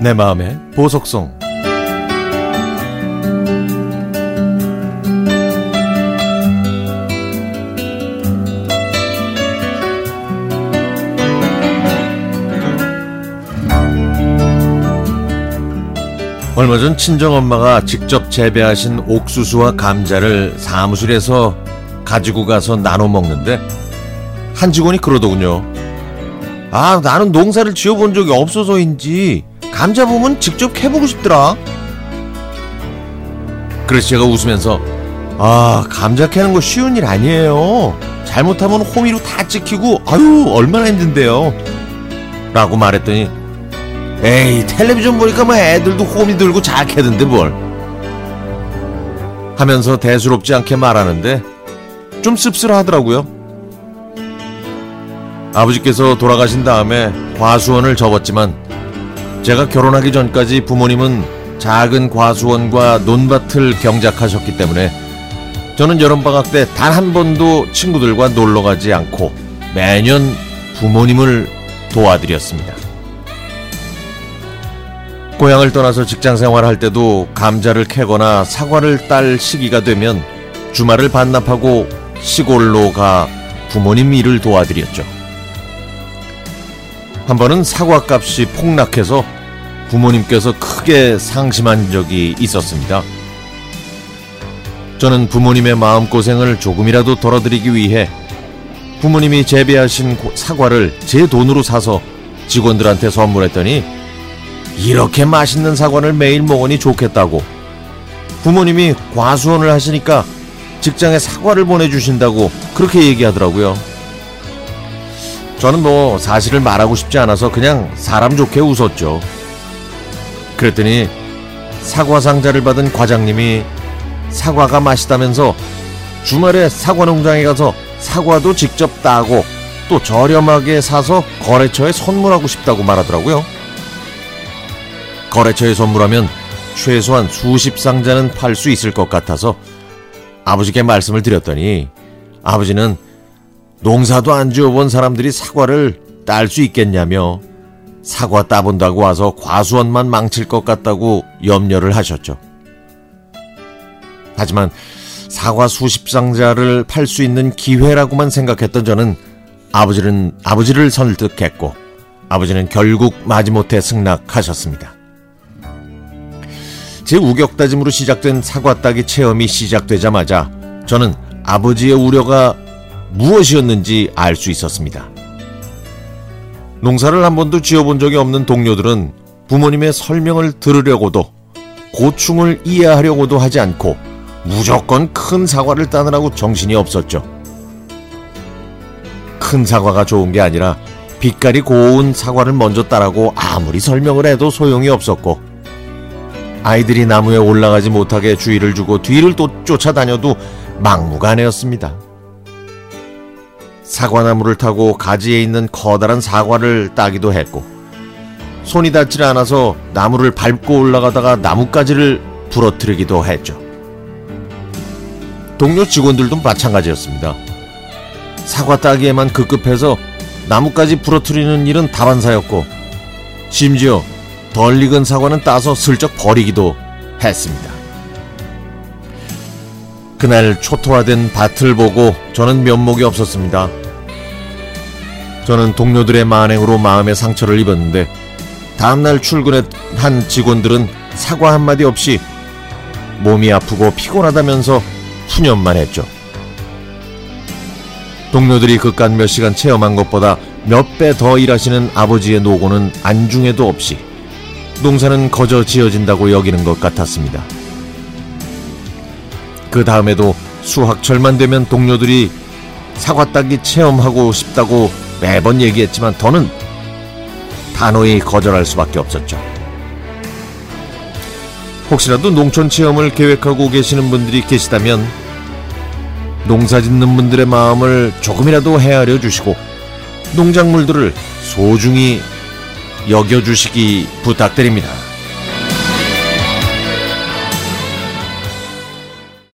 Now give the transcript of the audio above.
내 마음의 보석성 얼마 전 친정엄마가 직접 재배하신 옥수수와 감자를 사무실에서 가지고 가서 나눠 먹는데 한 직원이 그러더군요. 아, 나는 농사를 지어본 적이 없어서인지 감자 보면 직접 해보고 싶더라. 그래서 제가 웃으면서 아, 감자 캐는 거 쉬운 일 아니에요. 잘못하면 호미로 다 찍히고 아유, 얼마나 힘든데요. 라고 말했더니 에이 텔레비전 보니까 뭐 애들도 호미 들고 자캐던데 뭘 하면서 대수롭지 않게 말하는데 좀 씁쓸하더라고요 아버지께서 돌아가신 다음에 과수원을 접었지만 제가 결혼하기 전까지 부모님은 작은 과수원과 논밭을 경작하셨기 때문에 저는 여름방학 때 단 한 번도 친구들과 놀러 가지 않고 매년 부모님을 도와드렸습니다. 고향을 떠나서 직장 생활할 때도 감자를 캐거나 사과를 딸 시기가 되면 주말을 반납하고 시골로 가 부모님 일을 도와드렸죠. 한 번은 사과 값이 폭락해서 부모님께서 크게 상심한 적이 있었습니다. 저는 부모님의 마음고생을 조금이라도 덜어드리기 위해 부모님이 재배하신 사과를 제 돈으로 사서 직원들한테 선물했더니 이렇게 맛있는 사과를 매일 먹으니 좋겠다고 부모님이 과수원을 하시니까 직장에 사과를 보내주신다고 그렇게 얘기하더라고요. 저는 뭐 사실을 말하고 싶지 않아서 그냥 사람 좋게 웃었죠. 그랬더니 사과 상자를 받은 과장님이 사과가 맛있다면서 주말에 사과 농장에 가서 사과도 직접 따고 또 저렴하게 사서 거래처에 선물하고 싶다고 말하더라고요. 거래처에 선물하면 최소한 수십 상자는 팔 수 있을 것 같아서 아버지께 말씀을 드렸더니 아버지는 농사도 안 지어본 사람들이 사과를 딸 수 있겠냐며 사과 따본다고 와서 과수원만 망칠 것 같다고 염려를 하셨죠. 하지만 사과 수십 상자를 팔 수 있는 기회라고만 생각했던 저는 아버지는 아버지를 설득했고 아버지는 결국 마지못해 승낙하셨습니다. 제 우격다짐으로 시작된 사과 따기 체험이 시작되자마자 저는 아버지의 우려가 무엇이었는지 알 수 있었습니다. 농사를 한 번도 지어본 적이 없는 동료들은 부모님의 설명을 들으려고도 고충을 이해하려고도 하지 않고 무조건 큰 사과를 따느라고 정신이 없었죠. 큰 사과가 좋은 게 아니라 빛깔이 고운 사과를 먼저 따라고 아무리 설명을 해도 소용이 없었고 아이들이 나무에 올라가지 못하게 주의를 주고 뒤를 또 쫓아다녀도 막무가내였습니다. 사과나무를 타고 가지에 있는 커다란 사과를 따기도 했고 손이 닿질 않아서 나무를 밟고 올라가다가 나뭇가지를 부러뜨리기도 했죠. 동료 직원들도 마찬가지였습니다. 사과 따기에만 급급해서 나뭇가지 부러뜨리는 일은 다반사였고 심지어 덜 익은 사과는 따서 슬쩍 버리기도 했습니다. 그날 초토화된 밭을 보고 저는 면목이 없었습니다. 저는 동료들의 만행으로 마음의 상처를 입었는데 다음날 출근한 직원들은 사과 한마디 없이 몸이 아프고 피곤하다면서 푸념만 했죠. 동료들이 그깟 몇 시간 체험한 것보다 몇 배 더 일하시는 아버지의 노고는 안중에도 없이 농사는 거저 지어진다고 여기는 것 같았습니다. 그 다음에도 수학철만 되면 동료들이 사과 따기 체험하고 싶다고 매번 얘기했지만 더는 단호히 거절할 수밖에 없었죠. 혹시라도 농촌 체험을 계획하고 계시는 분들이 계시다면 농사 짓는 분들의 마음을 조금이라도 헤아려 주시고 농작물들을 소중히 여겨주시기 부탁드립니다.